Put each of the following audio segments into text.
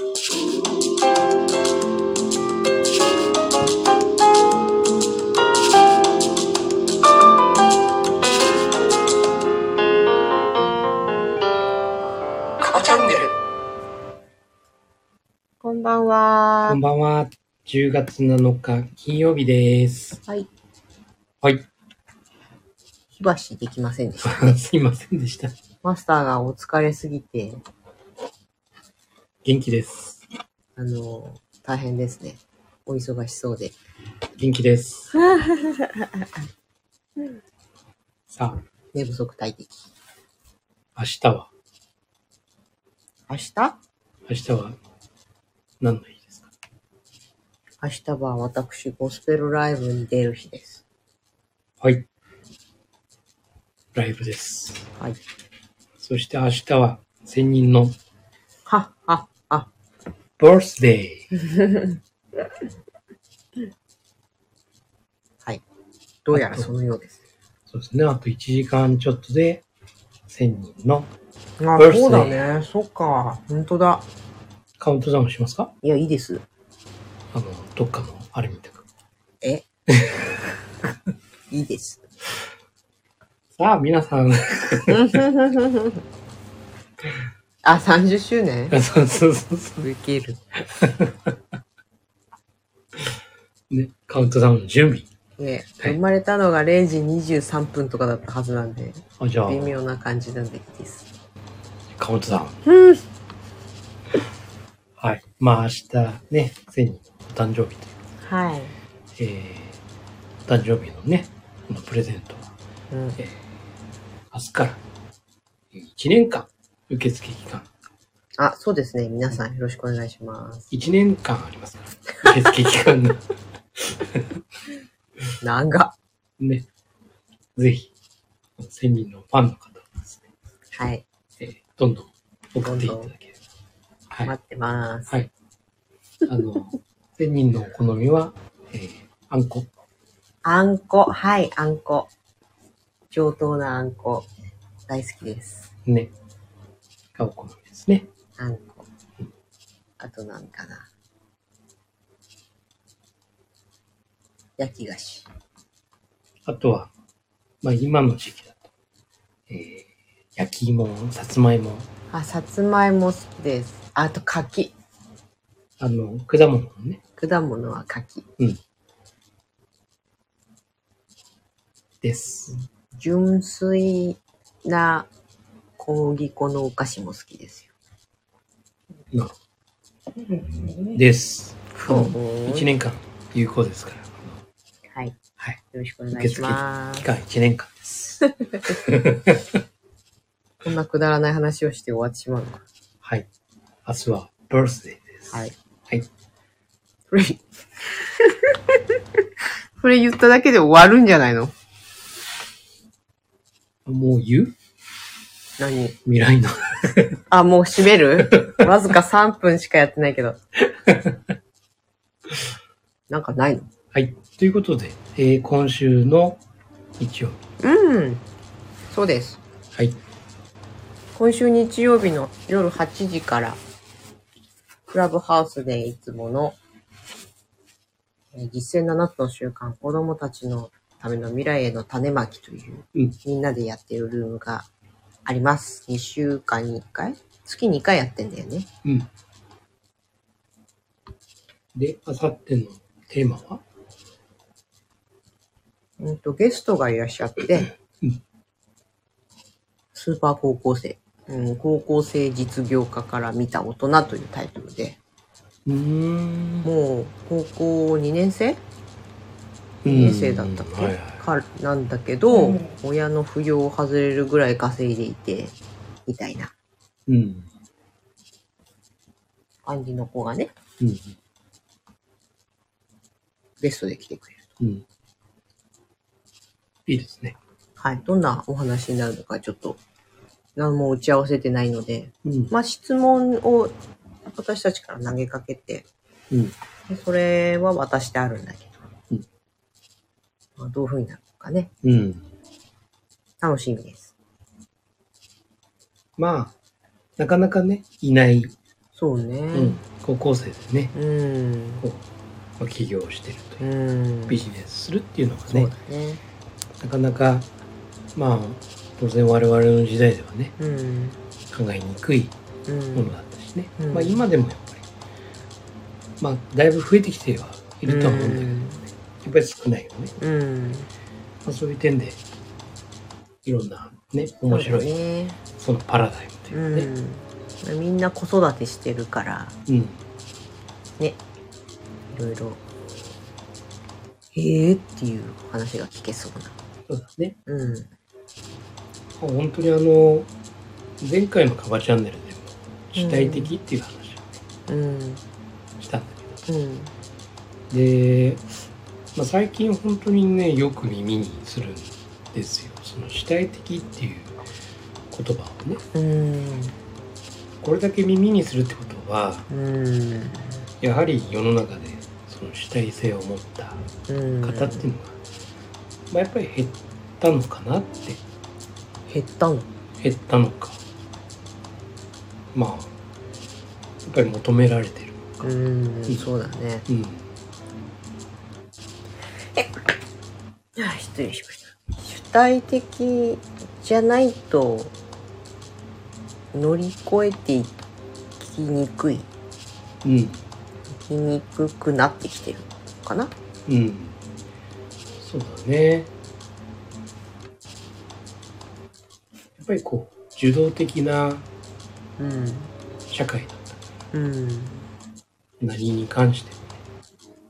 カバチャンネル。こんばんはこん。ばんは。10月7日金曜日です。はい。はい。火箸できませんでした。すいませんでした。マスターがお疲れすぎて、元気です。あの、大変ですね。お忙しそうで。元気です。さあ、寝不足大敵。明日は、明日？明日は何の日ですか？明日は私、ゴスペルライブに出る日です。はい。ライブです。はい。そして明日は千人のバースデー。はい。どうやらそのようです。そうですね。あと1時間ちょっとで千人のあ、Birthday そうだね。そっか。ほんとだ。カウントダウンしますか？いや、いいです。あの、どっかのあれみたく。え？いいです。さあ、皆さん。あ、30周年？そうそうそうそウケる。う。ね、カウントダウンの準備。ね、はい生まれたのが0時23分とかだったはずなんで、あ、じゃあ、微妙な感じなんでいいです。カウントダウン。はい。まあ明日ね、千人のお誕生日という、はい。えー、お誕生日のね、このプレゼントは、うん、えー、明日から1年間受付期間。あ、そうですね。皆さんよろしくお願いします。1年間ありますから。受付期間が。長。ね。ぜひ、千人のファンの方はですね、はい。えー、どんどん送っていただければ。はい。待ってます。はい。あの、千人のお好みは、えー、あんこ。あんこ。はい、あんこ。上等なあんこ。大好きです。ね。がお好みですね。あんこ。あとなんかな。焼き菓子。あとは、まあ今の時期だと、えー、焼き芋、さつまいも、あ、さつまいも好きです。あと柿。あの、果物のね、果物は柿。です。純粋な小麦粉のお菓子も好きですよ。な。です。うん1年間有効ですから。はい。はい。よろしくお願受いし付ます。期間1年間です。こんなくだらない話をして終わってしまうのか。はい。明日はバースデーです。はい。はい。それ、それ言っただけで終わるんじゃないの？もう言う？何？未来の。あ、もう閉める？わずか3分しかやってないけど。なんかないの？はい。ということで、えー、今週の日曜日。うん。そうです。はい。今週日曜日の夜8時から、クラブハウスでいつもの、えー実践7つの習慣、子供たちのための未来への種まきという、うんみんなでやってるルームがあります。2週間に1回？月2回やってんだよね。うん。で、あさってのテーマは？うんと、ゲストがいらっしゃってうん、スーパー高校生、うん、高校生実業家から見た大人というタイトルで、うーん。もう高校2年生？2 2年生だったっけ？かなんだけど、親の扶養を外れるぐらい稼いでいて、みたいなうん。感じの子がね、うん。ゲストで来てくれる。うん。いいですね。はい。どんなお話になるのかちょっと、何も打ち合わせてないので、うん。まあ質問を私たちから投げかけて、うん。でそれは渡してあるんだけど、うんまあ、どういう風になるのかね、うん。楽しみです。まあ、なかなかね、いない。そうね。うん、高校生でね。うん。こう、まあ、起業してるとういう、ん。ビジネスするっていうのがそうね。なかなかまあ当然我々の時代ではね。うん。考えにくいうん。ものだったしね、うん。まあ今でもやっぱりまあだいぶ増えてきてはいるとは思うんだけど、ねやっぱり少ないよね、うんまあ、そういう点でいろんなね面白いそね。そのパラダイムというかね。うん、みんな子育てしてるから。うん、ね。いろいろ。ええっていう話が聞けそうな。そうだね。うん。まあ本当にあの前回のカバチャンネルでも主体的っていう話をね、うん。したんだけど。うん。で、まあ、最近本当にねよく耳にするんですよ。その主体的っていう言葉をね。うん。これだけ耳にするってことはうん。やはり世の中でその主体性を持ったうん。方っていうのが、まあ、やっぱり減ったのかなって。減ったの？減ったのか。まあやっぱり求められてるのか。うんそうだね。うんあ失礼しました主体的じゃないと乗り越えていきにくい。うん。いきにくくなってきてるのかな。うん。そうだね。やっぱりこう受動的なうん。社会だった。うん。何に関しても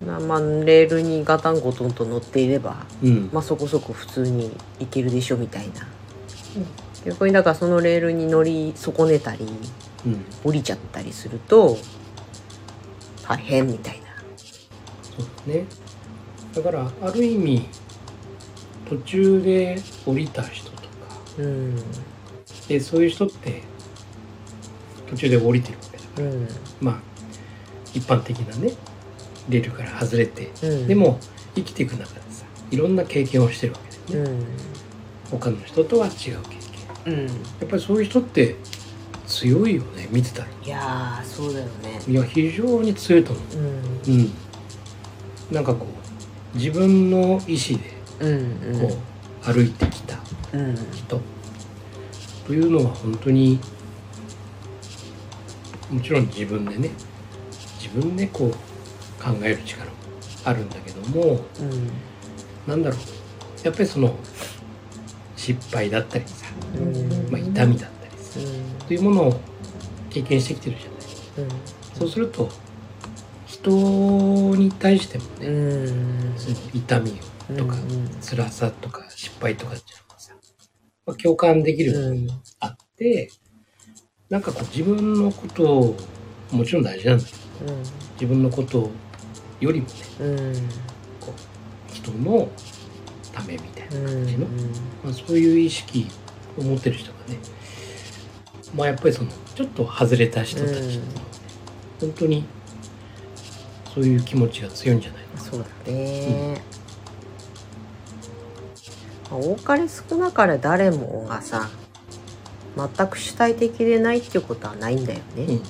まあまあレールにガタンゴトンと乗っていればうん。まあそこそこ普通に行けるでしょみたいな。逆にだからそのレールに乗り損ねたりうん。降りちゃったりすると大変みたいな。そうだね。だからある意味途中で降りた人とか。うん。でそういう人って途中で降りてるわけだから。うん。まあ一般的なねレールから外れて。うん。でも生きていく中でさいろんな経験をしてるわけだよね、うん。他の人とは違う経験。うん。やっぱりそういう人って強いよね見てたら。いやーそうだよね。いや非常に強いと思う。ん。ううん。なんかこう自分の意思でうん。こう歩いてきたうん。人。というのは本当にもちろん自分でね自分でこう考える力もあるんだけどもうん。なんだろう。やっぱりその失敗だったりさ、うん。まあ、痛みだったりさというものを経験してきてるじゃない。そうすると人に対してもうね、ん。その痛みうんとかうん辛さとか失敗とかっていうのがさ、まあ、共感できる部分があって、なんかこう自分のことをもちろん大事なんだけど自分のことよりもねうん。うんこう人のためみたいなうん。感じの、まあ、そういう意識を持ってる人がねまあやっぱりそのちょっと外れた人たちっていうのはね、本当にそういう気持ちが強いんじゃないかな。そうだね、まあ多かれ少なかれ誰もがさ全く主体的でないっていうことはないんだよね、うん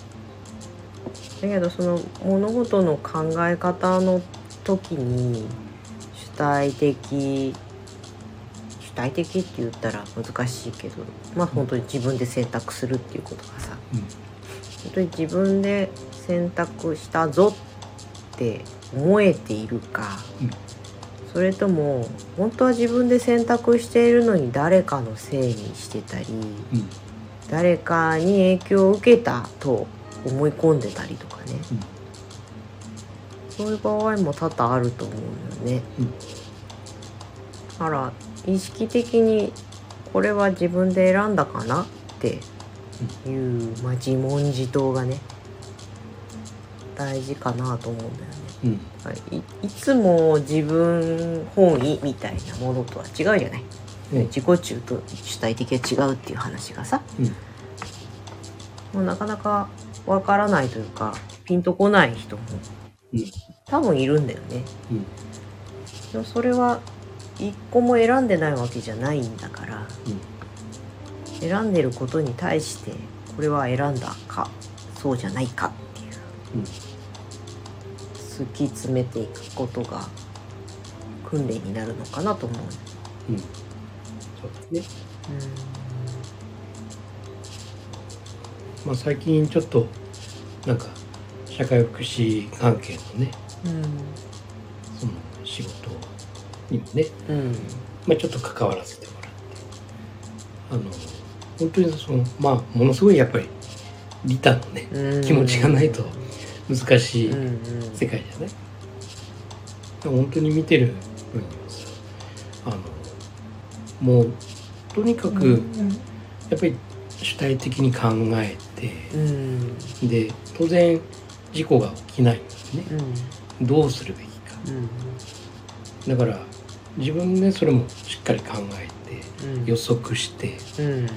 だけどその物事の考え方の時に主体的主体的って言ったら難しいけどまあ本当に自分で選択するっていうことがさうん。本当に自分で選択したぞって思えているか、うん。それとも本当は自分で選択しているのに誰かのせいにしてたりうん。誰かに影響を受けたと思い込んでたりとかね、うん。そういう場合も多々あると思うよね。うん。だから意識的にこれは自分で選んだかなっていう、まあ、自問自答がね大事かなと思うんだよね。うん。い。いつも自分本位みたいなものとは違うじゃない、うん。自己中と主体的は違うっていう話がさ。うん。もうなかなかわからないというかピンとこない人もうん多分いるんだよね。うんでもそれは一個も選んでないわけじゃないんだから選んでることに対してこれは選んだかそうじゃないかっていう、うん突き詰めていくことが訓練になるのかなと思う。うん。そうですね。まあ最近ちょっと、なんか、社会福祉関係のね、その仕事にもね、うん。うんまあちょっと関わらせてもらって、あの、本当にその、まあものすごいやっぱり、利他のね、うん。気持ちがないと難しいうんうん。世界じゃない、本当に見てる分にはさあのもうとにかくやっぱり主体的に考えてうん。で当然事故が起きないようにね。うん。どうするべきか。うん。だから自分でそれもしっかり考えうん。て予測して、うん。ね、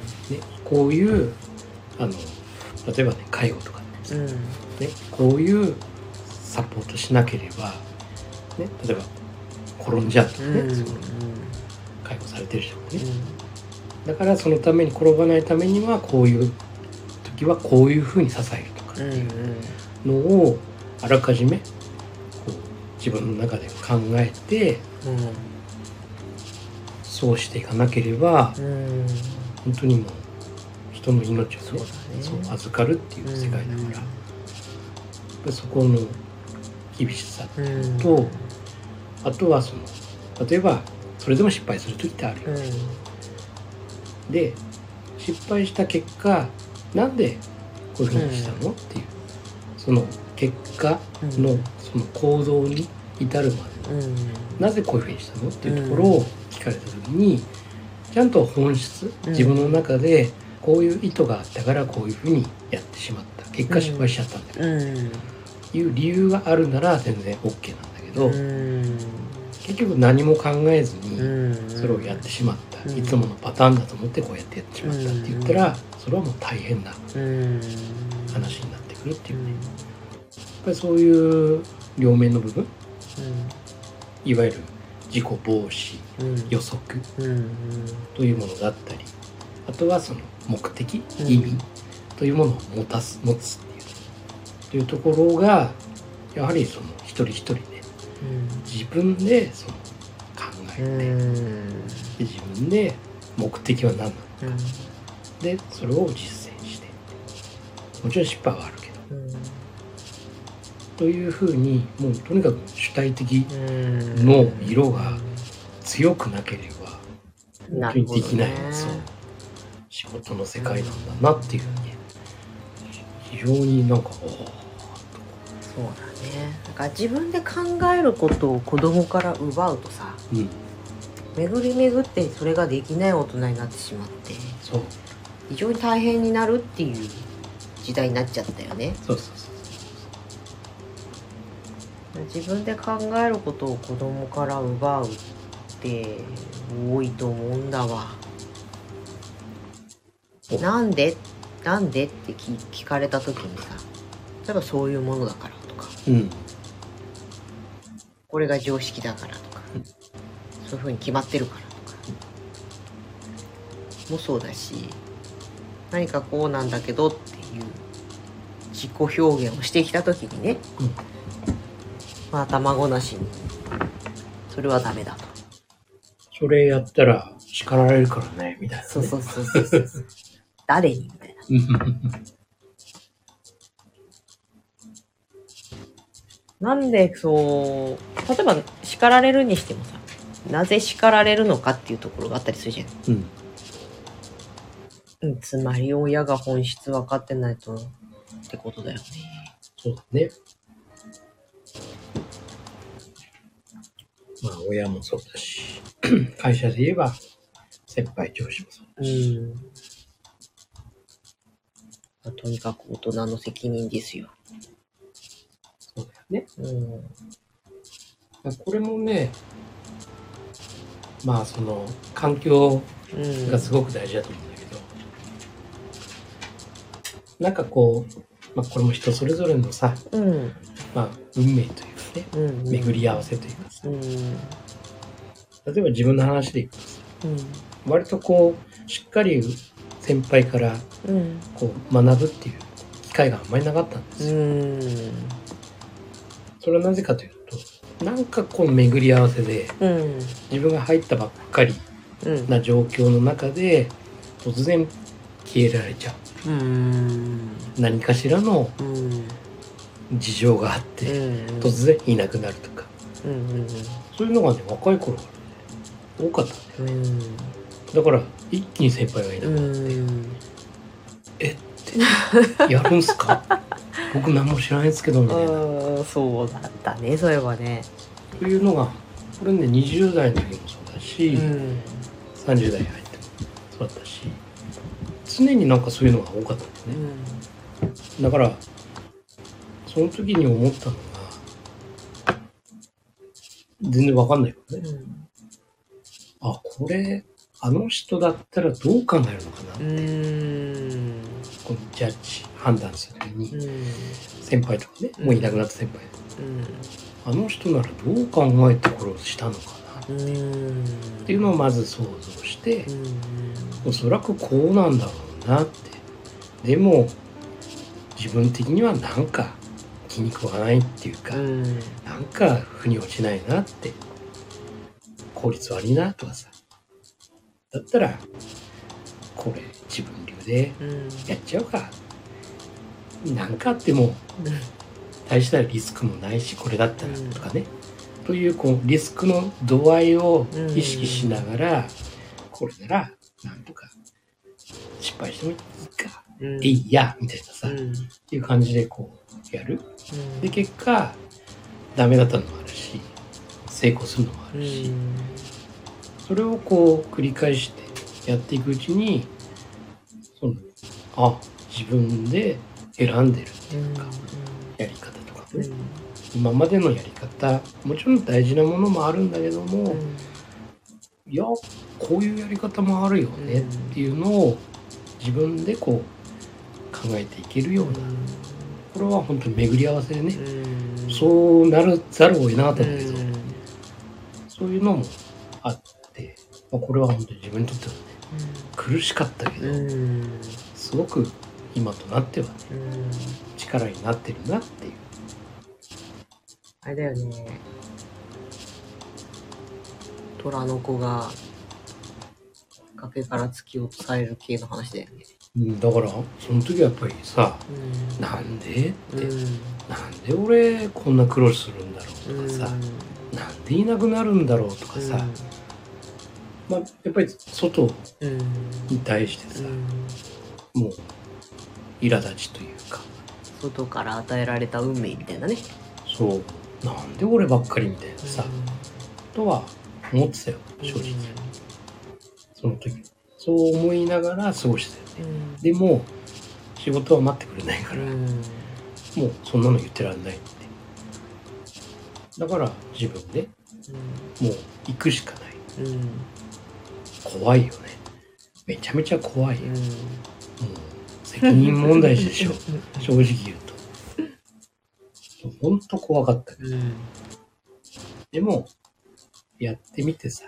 こういうあの例えばね介護とかでもさうん。ね、こういうサポートしなければ、ね、例えば転んじゃうとかね、うん。その介護されてる人もね、だからそのために転ばないためにはこういう時はこういうふうに支えるとかうんうんのをあらかじめ自分の中で考えてそうしていかなければ本当にもう人の命をねそう預かるっていう世界だから、そこの厳しさうんとあとはその例えばそれでも失敗する時ってあるよ、で失敗した結果なんでこういうふうにしたの、っていう。その結果のその行動に至るまでうん。なぜこういうふうにしたの？っていうところを聞かれた時にちゃんと本質うん。自分の中でこういう意図があったからこういうふうにやってしまった。結果失敗しちゃったんだよ、うん。いう理由があるなら全然 OK なんだけど、うん。結局何も考えずにうん。それをやってしまった、うん。いつものパターンだと思ってこうやってやってしまったって言ったら、それはもう大変なうん。話になってくるっていう。ね、やっぱりそういう両面の部分。いわゆる事故防止うん予測うんというものだったりあとはその目的うん意味というものを持たす持つっていうというところがやはりその一人一人ね自分でその考えて、自分で目的は何なのか。うんでそれを実践して。もちろん失敗はあるけど。うん。というふうにもうとにかく主体的うん。の色が強くなければ本当にできない、ねそう。仕事の世界なんだなっていうふうに。非常になんかおーそうだね。だから自分で考えることを子供から奪うとさうん。巡り巡ってそれができない大人になってしまって。そう非常に大変になるっていう時代になっちゃったよね。そうそうそう自分で考えることを子供から奪うって多いと思うんだわ。お。なんでなんでって聞聞かれた時にさ例えばそういうものだからとか。うん。これが常識だからとか。うん。そういうふうに決まってるからとか。もそうだし何かこうなんだけどっていう自己表現をしてきた時にね、うん。まあ卵なしにそれはダメだと。それやったら叱られるからねみたいな、ね、そうそうそうそうそう。誰にみたいな。なんでそう例えば叱られるにしてもさなぜ叱られるのかっていうところがあったりするじゃんうん。うん、つまり親が本質分かってないとってことだよね。そうだねまあ親もそうだし 会社で言えば先輩上司もそうだし、うん。まあとにかく大人の責任ですよ。そうだよねうん。これもねまあその環境うん。がすごく大事だと思うんだけど、なんかこう、まあ、これも人それぞれのさ、うん。まあ、運命というかねうん。巡り合わせというかさうん。例えば自分の話でいくとさうん。割とこうしっかり先輩からうん。こう学ぶっていう機会があんまりなかったんですよ。うんそれはなぜかというとなんかこの巡り合わせでうん自分が入ったばっかりうんな状況の中で突然消えられちゃううん何かしらのうん。事情があって突然いなくなるとか。そういうのがね若い頃からね多かったんだよね。うん。だから一気に先輩がいなくうなってん。えってやるんすか？僕何も知らないですけどみたいな。うんそうだったねそういえばね。というのがこれね20代の時もそうだし、うん。30代に入ってもそうだったし常になんかそういうのが多かったんだよね。だからその時に思ったのが全然わかんないよね。うん。あこれあの人だったらどう考えるのかな、うん。このジャッジ判断する時にうん。先輩とかね、もういなくなった先輩。うん。あの人ならどう考えてこれをしたのかっていうのをまず想像してう、んおそらくこうなんだろうなって。でも自分的にはなんか気に食わないっていうか、うん。なんか腑に落ちないなって効率悪いなとかさ。だったらこれ自分流でうん。やっちゃうか。なんかあっても大したリスクもないしこれだったらとかね、というこうリスクの度合いを意識しながら、これならなんとか失敗してもいいか、うん。えいやみたいなさ、っうん。ていう感じでこうやる。で結果ダメだったのもあるし成功するのもあうるし、ん。それをこう繰り返してやっていくうちにそのあ自分で選んでるっていうか、やり方とかね、今までのやり方もちろん大事なものもあるんだけども、いやこういうやり方もあるよねっていうのを自分でこう考えていけるようなこれは本当に巡り合わせでね、そうなるざるを得なかったんだけど、そういうのもあって、まあ、これは本当に自分にとってはね苦しかったけど、すごく今となってはね力になってるなっていうあれだよね。虎の子が崖から突き落とされる系の話だよねうんだからその時はやっぱりさうん。なんで？って、うん。なんで俺こんな苦労するんだろうとかさ、なんでいなくなるんだろうとかさ、まあ、やっぱり外うん。に対してさ、もう苛立ちというか。外から与えられた運命みたいなね。そうなんで俺ばっかりみたいなさ、とは思ってたよ正直、その時。そう思いながら過ごしてたよね。でも仕事は待ってくれないから、もうそんなの言ってらんないって。だから自分でもう行くしかない。怖いよね。めちゃめちゃ怖いよ、もう責任問題でしょ。正直言うとほんと怖かったけどでもやってみてさ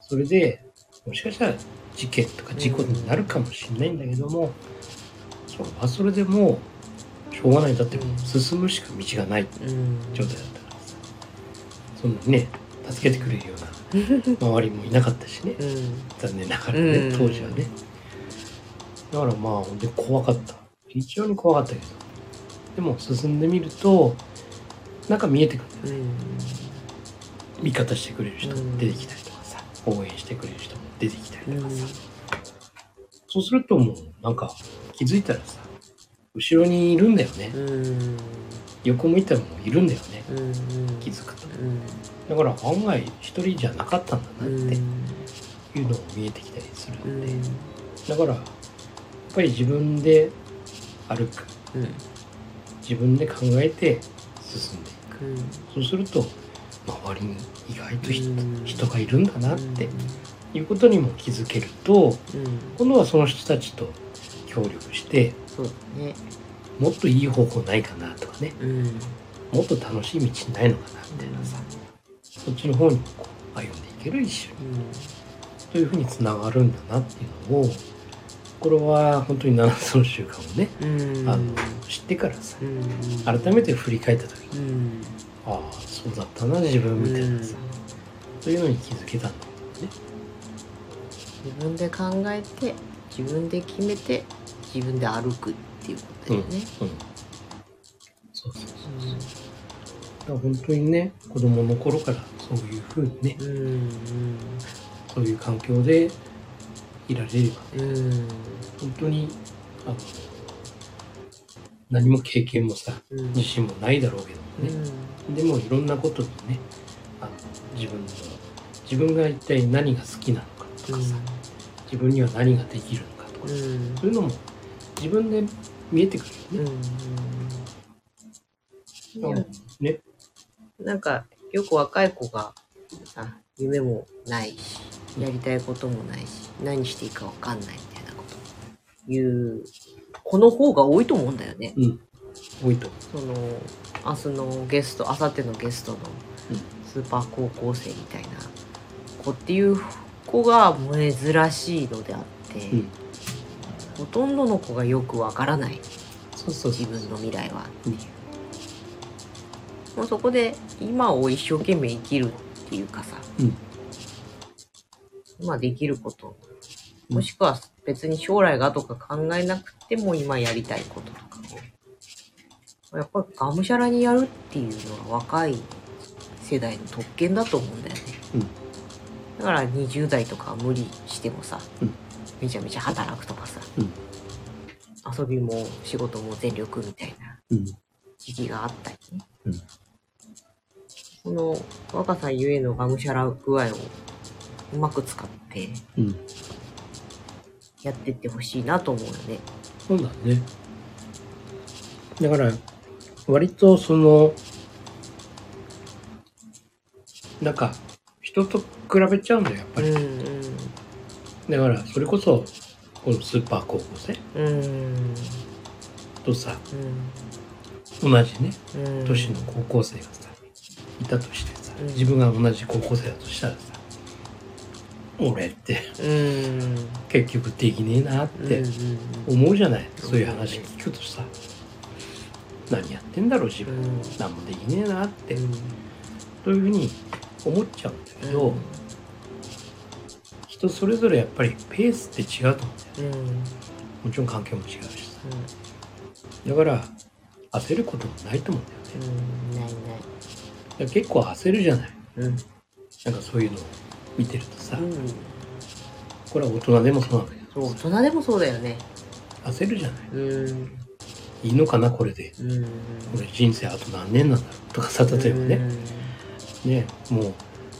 それでもしかしたら事件とか事故になるかもしれないんだけども、それはそれでもうしょうがない。だって進むしか道がない状態だったからさ。そんなにね助けてくれるような 周りもいなかったしね。残念ながらね、うん。当時はね。だからまあ本当に怖かった。非常に怖かったけどでも進んでみるとなんか見えてくるんだよね。味方してくれる人も出てきたりとかさ、応援してくれる人も出てきたりとかさ、そうするともうなんか気づいたらさ後ろにいるんだよね、横向いたらもういるんだよね。気づくと。だから案外一人じゃなかったんだなっていうのも見えてきたりするんで、だからやっぱり自分で歩く自分で考えて進んでいく。そうすると周りに意外とひ人がいるんだなっていうことにも気づけると今度はその人たちと協力してね。もっといい方法ないかなとかね。うん。もっと楽しい道ないのかなみたいなさ。そっちの方にこう歩んでいける一緒に。というふうにつながるんだなっていうのをころは本当に7つの習慣をね、うん。あの知ってからさうん。改めて振り返った時にうん。ああそうだったな自分みたいなさ、うん。そういうのに気づけたんだもんね。自分で考えて自分で決めて自分で歩くっていうことだよね。うん。そうそうそうそう。だから本当にね子供の頃からそういうふうにねうんうん。そういう環境でいられれば。うん。本当にあの何も経験もさうん。自信もないだろうけどもね、うん。でもいろんなことにねあの自分の自分が一体何が好きなのかとかさ、自分には何ができるのかとかそういうのも自分で見えてくるよね。うんうんね。なんかよく若い子がさ夢もないしやりたいこともないし何していいかわかんないみたいなこと言う子の方が多いと思うんだよね。うん。多いと思その明日のゲスト明後日のゲストのうんスーパー高校生みたいな子っていう子が珍しいのであって、うんほとんどの子がよくわからない。う。そうそうそう。自分の未来はうんもうそこで今を一生懸命生きるっていうかさ、うん今できること。うん。もしくは別に将来がとか考えなくても今やりたいこととか。をやっぱりがむしゃらにやるっていうのが若い世代の特権だと思うんだよね、うん。だから20代とかは無理してもさ、うん。めちゃめちゃ働くとかさ、うん。遊びも仕事も全力みたいなうん。時期があったりね。うん。その若さゆえのがむしゃら具合をうまく使ってうん。やってってほしいなと思うよね。そうだね。だから、割とその、なんか、人と比べちゃうんだよ、やっぱり。うんだから、それこそ、このスーパー高校生うんうんとさ、う同じね、んうん年の高校生がさ、いたとしてさ、うん自分が同じ高校生だとしたらさ、俺って。うん。結局できねえなってうん思うじゃない、そういう話聞くとさ、何やってんだろう自分、うん。何もできねえなって、うん。というふうに思っちゃうんだけど、うん。人それぞれやっぱりペースって違うと思うんだようん。もちろん関係も違うしさ。だから焦ることもないと思うんだよね。うん。ないない。結構焦るじゃない？うん。なんかそういうのを見てるとさ、うん。これは大人でもそうなんだけそうど大人でもそうだよね。焦るじゃない。うん。いいのかなこれで。うん。俺人生あと何年なんだろうとかさ例えばね、ねもう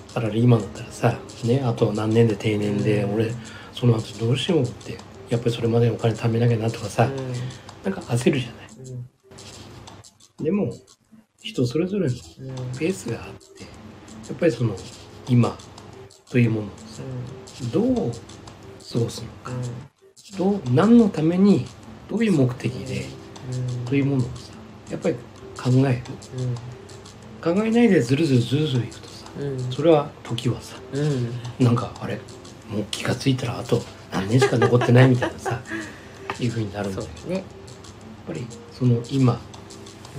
サラリーマンだったらさねあと何年で定年で、うん。俺その後どうしようってやっぱりそれまでお金貯めなきゃなとかさ、なんか焦るじゃない。でも人それぞれのうんうん。ペースがあってやっぱりその今というものをさどう過ごすのか。どう何のためにどういう目的でというものをさやっぱり考える。考えないでずるずるずるずるいくとさうん。それは時はさうん。なんかあれもう気がついたらあと何年しか残ってないみたいなさ いうふうになるんだけどやっぱりその今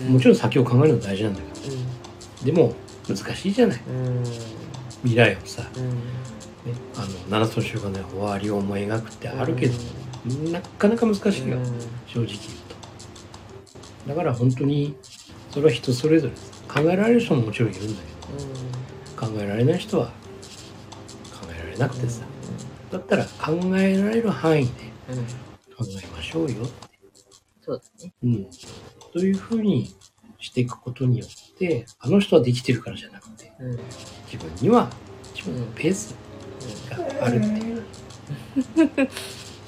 もちろん先を考えるの大事なんだけどでも難しいじゃない。うん未来をさ、うん。ね、あの7つの習慣で終わりを思い描くってあるけど、なかなか難しいよ、うん。正直言うと。だから本当にそれは人それぞれ考えられる人ももちろんいるんだけど考えられない人は考えられなくてさ、だったら考えられる範囲で考えましょうよ、そうだね。うん、というふうにしていくことによってあの人はできてるからじゃなくてうんうん自分には自分のペースがあるっていう、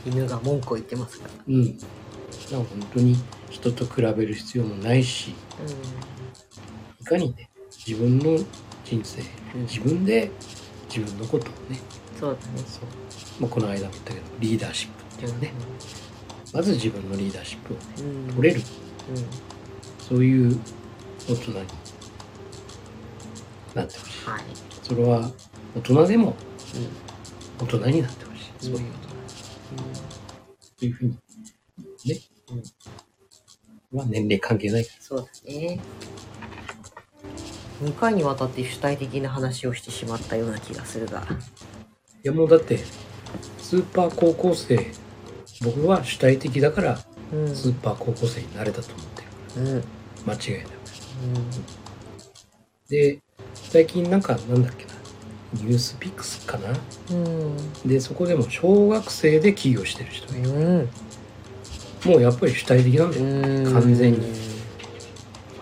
犬が文句を言ってますから。うん、だから本当に人と比べる必要もないしいかにね自分の人生うん。自分で自分のことをね。そうだね。そう、まあ、この間も言ったけどリーダーシップっていうのねまず自分のリーダーシップをねうん。取れる。うん。そういう大人になってほしいはいそれは大人でもうん大人になってほしいそういう大人というふうに、ね。まあ年齢関係ないかそうだね。2回にわたって主体的な話をしてしまったような気がするが。ら。いやもうだって、スーパー高校生、僕は主体的だから、うん。スーパー高校生になれたと思ってる。うん。うん。間違いなく。で、最近なんか、なんだっけな、ニュースピックスかなうん。で、そこでも小学生で起業してる人がいる。うん。もうやっぱり主体的なんだよ。うん。完全に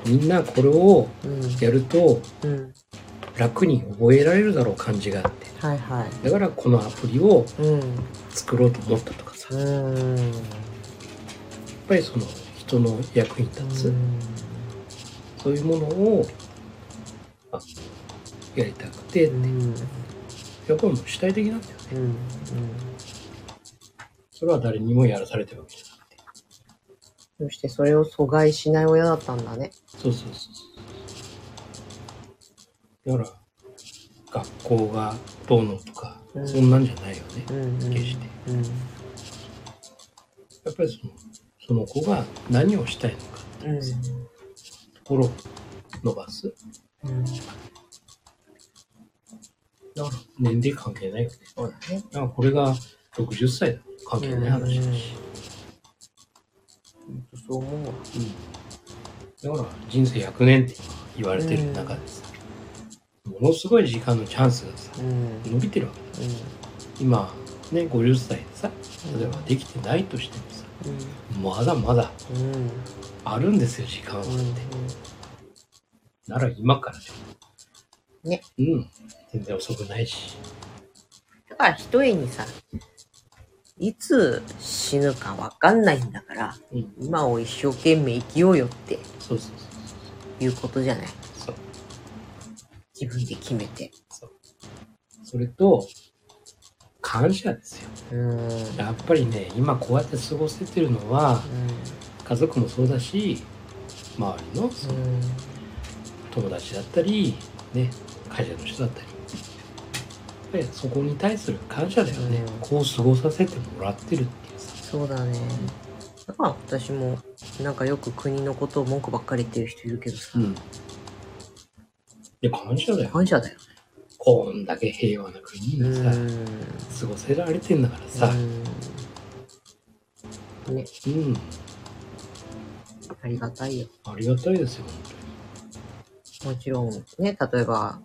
みんなこれをうん。やるとうん。楽に覚えられるだろう感じがあって。はいはい。だからこのアプリをうん。作ろうと思ったとかさ。やっうん。ぱりその人の役に立つ、そういうものをあやりたくて、うん。やっぱりもう主体的なんだよね。うん。それは誰にもやらされてるわけじゃなくて。そしてそれを阻害しない親だったんだね。そうそうそう。だから、学校がどうのとか、うんそんなんじゃないよね。うん。決して。うん。やっぱりその、その子が何をしたいのかっていうさところを伸ばす？うん。だから、年齢関係ないよね。そうだね。だからこれが60歳だ。関係ない話だし。そう思うわ。だから、人生100年って今言われてる中でさ、ものすごい時間のチャンスがさ、うん。伸びてるわけだ。今、ね、50歳でさ、例えばできてないとしてもさ、まだまだうん。うん。あるんですよ、時間はって。なら今からでも。ね。うん。全然遅くないし。だから一重にさ、いつ死ぬかわかんないんだから、うん。今を一生懸命生きようよってそうそうそういうことじゃない？そう。自分で決めて。そう。それと、感謝ですよ。うん。やっぱりね、今こうやって過ごせてるのは、家族もそうだし、周りのその友達だったり、ね、会社の人だったり。やっぱりそこに対する感謝だよね。うんこう過ごさせてもらってるっていうさ。そうだね。だから私も、なんかよく国のことを文句ばっかり言ってる人いるけどさ、うん。いや、感謝だよ。感謝だよ。こんだけ平和な国にさ、うん。過ごせられてんだからさ。うん。ね、うん。ありがたいよ。ありがたいですよ、本もちろん、ね、例えば、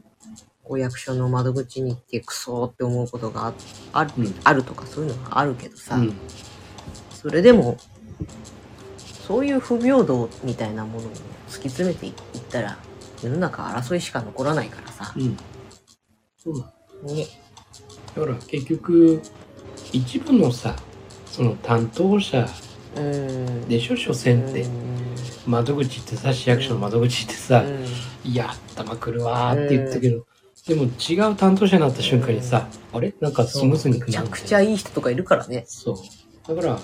お役所の窓口に行ってクソーって思うことがあある,、うんあるとかそういうのがあるけどさ。うん。それでも、そういう不平等みたいなものを突き詰めていったら、世の中争いしか残らないからさ。うん。そうなの。ね。だから結局、一部のさ、その担当者うん。でしょ、所詮って。窓口ってさ、市役所の窓口ってさ、いや、頭くるわーって言ったけど、でも違う担当者になった瞬間にさ、あれ？なんかスムーズにい？くめちゃくちゃいい人とかいるからね。そう。だから、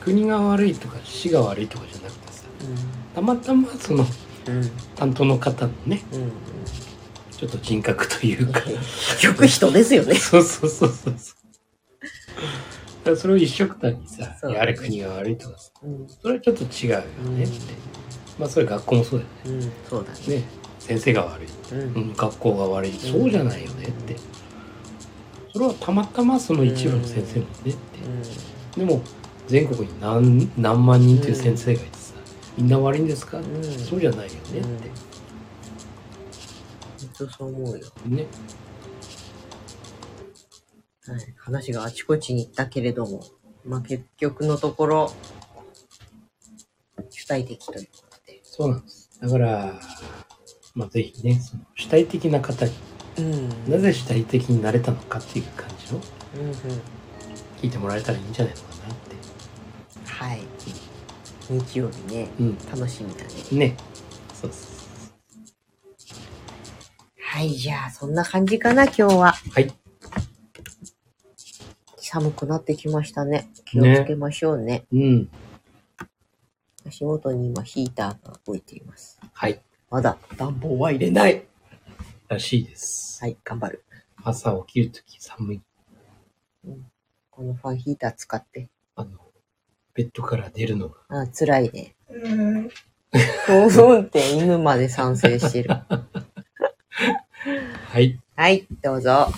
国が悪いとか市が悪いとかじゃなくてさ、たまたまその。担当の方のね、うん。ちょっと人格というか、結局人ですよね。そ うそうそうそうそう。だからそれを一色単にさ、そあれ国が悪いとかさ、うん。それはちょっと違うよねって。まあそれ学校もそうだようん。そうだね。ね。ね先生が悪い、うん。うん、学校が悪い、そうじゃないよねって。それはたまたまその一部の先生もねって。でも全国に何何万人っていう先生がいてさ、みんな悪いんですか、うんそうじゃないよねって。本当そう思うよ。ね。はい。話があちこちに行ったけれども、まあ結局のところ、主体的ということで。そうなんです。だから、まあぜひね、その主体的な方にうん。なぜ主体的になれたのかっていう感じをうんうん。聞いてもらえたらいいんじゃないのかなって。はい。日曜日ね、うん。楽しみだね。ね。そうそうはい、じゃあそんな感じかな、今日は。はい。寒くなってきましたね。気をつけましょうね。うん。足元に今ヒーターが動いています。はい。まだ暖房は入れない。らしいです。はい、頑張る。朝起きるとき寒い。このファンヒーター使って。あの、ベッドから出るのが。あ、辛いね。うん。興奮って犬まで賛成してる。はい。はい、どうぞ。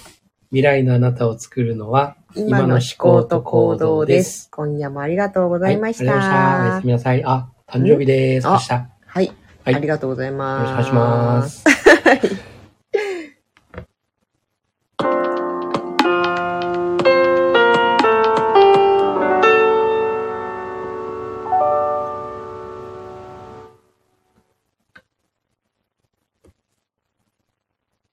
未来のあなたを作るのは、今の思考と行動です。今夜もありがとうございました。はい、ありがとうございました。おやすみなさい。あ、誕生日です。ん明日。はい、はいありがとうございよろます。しくお願いします。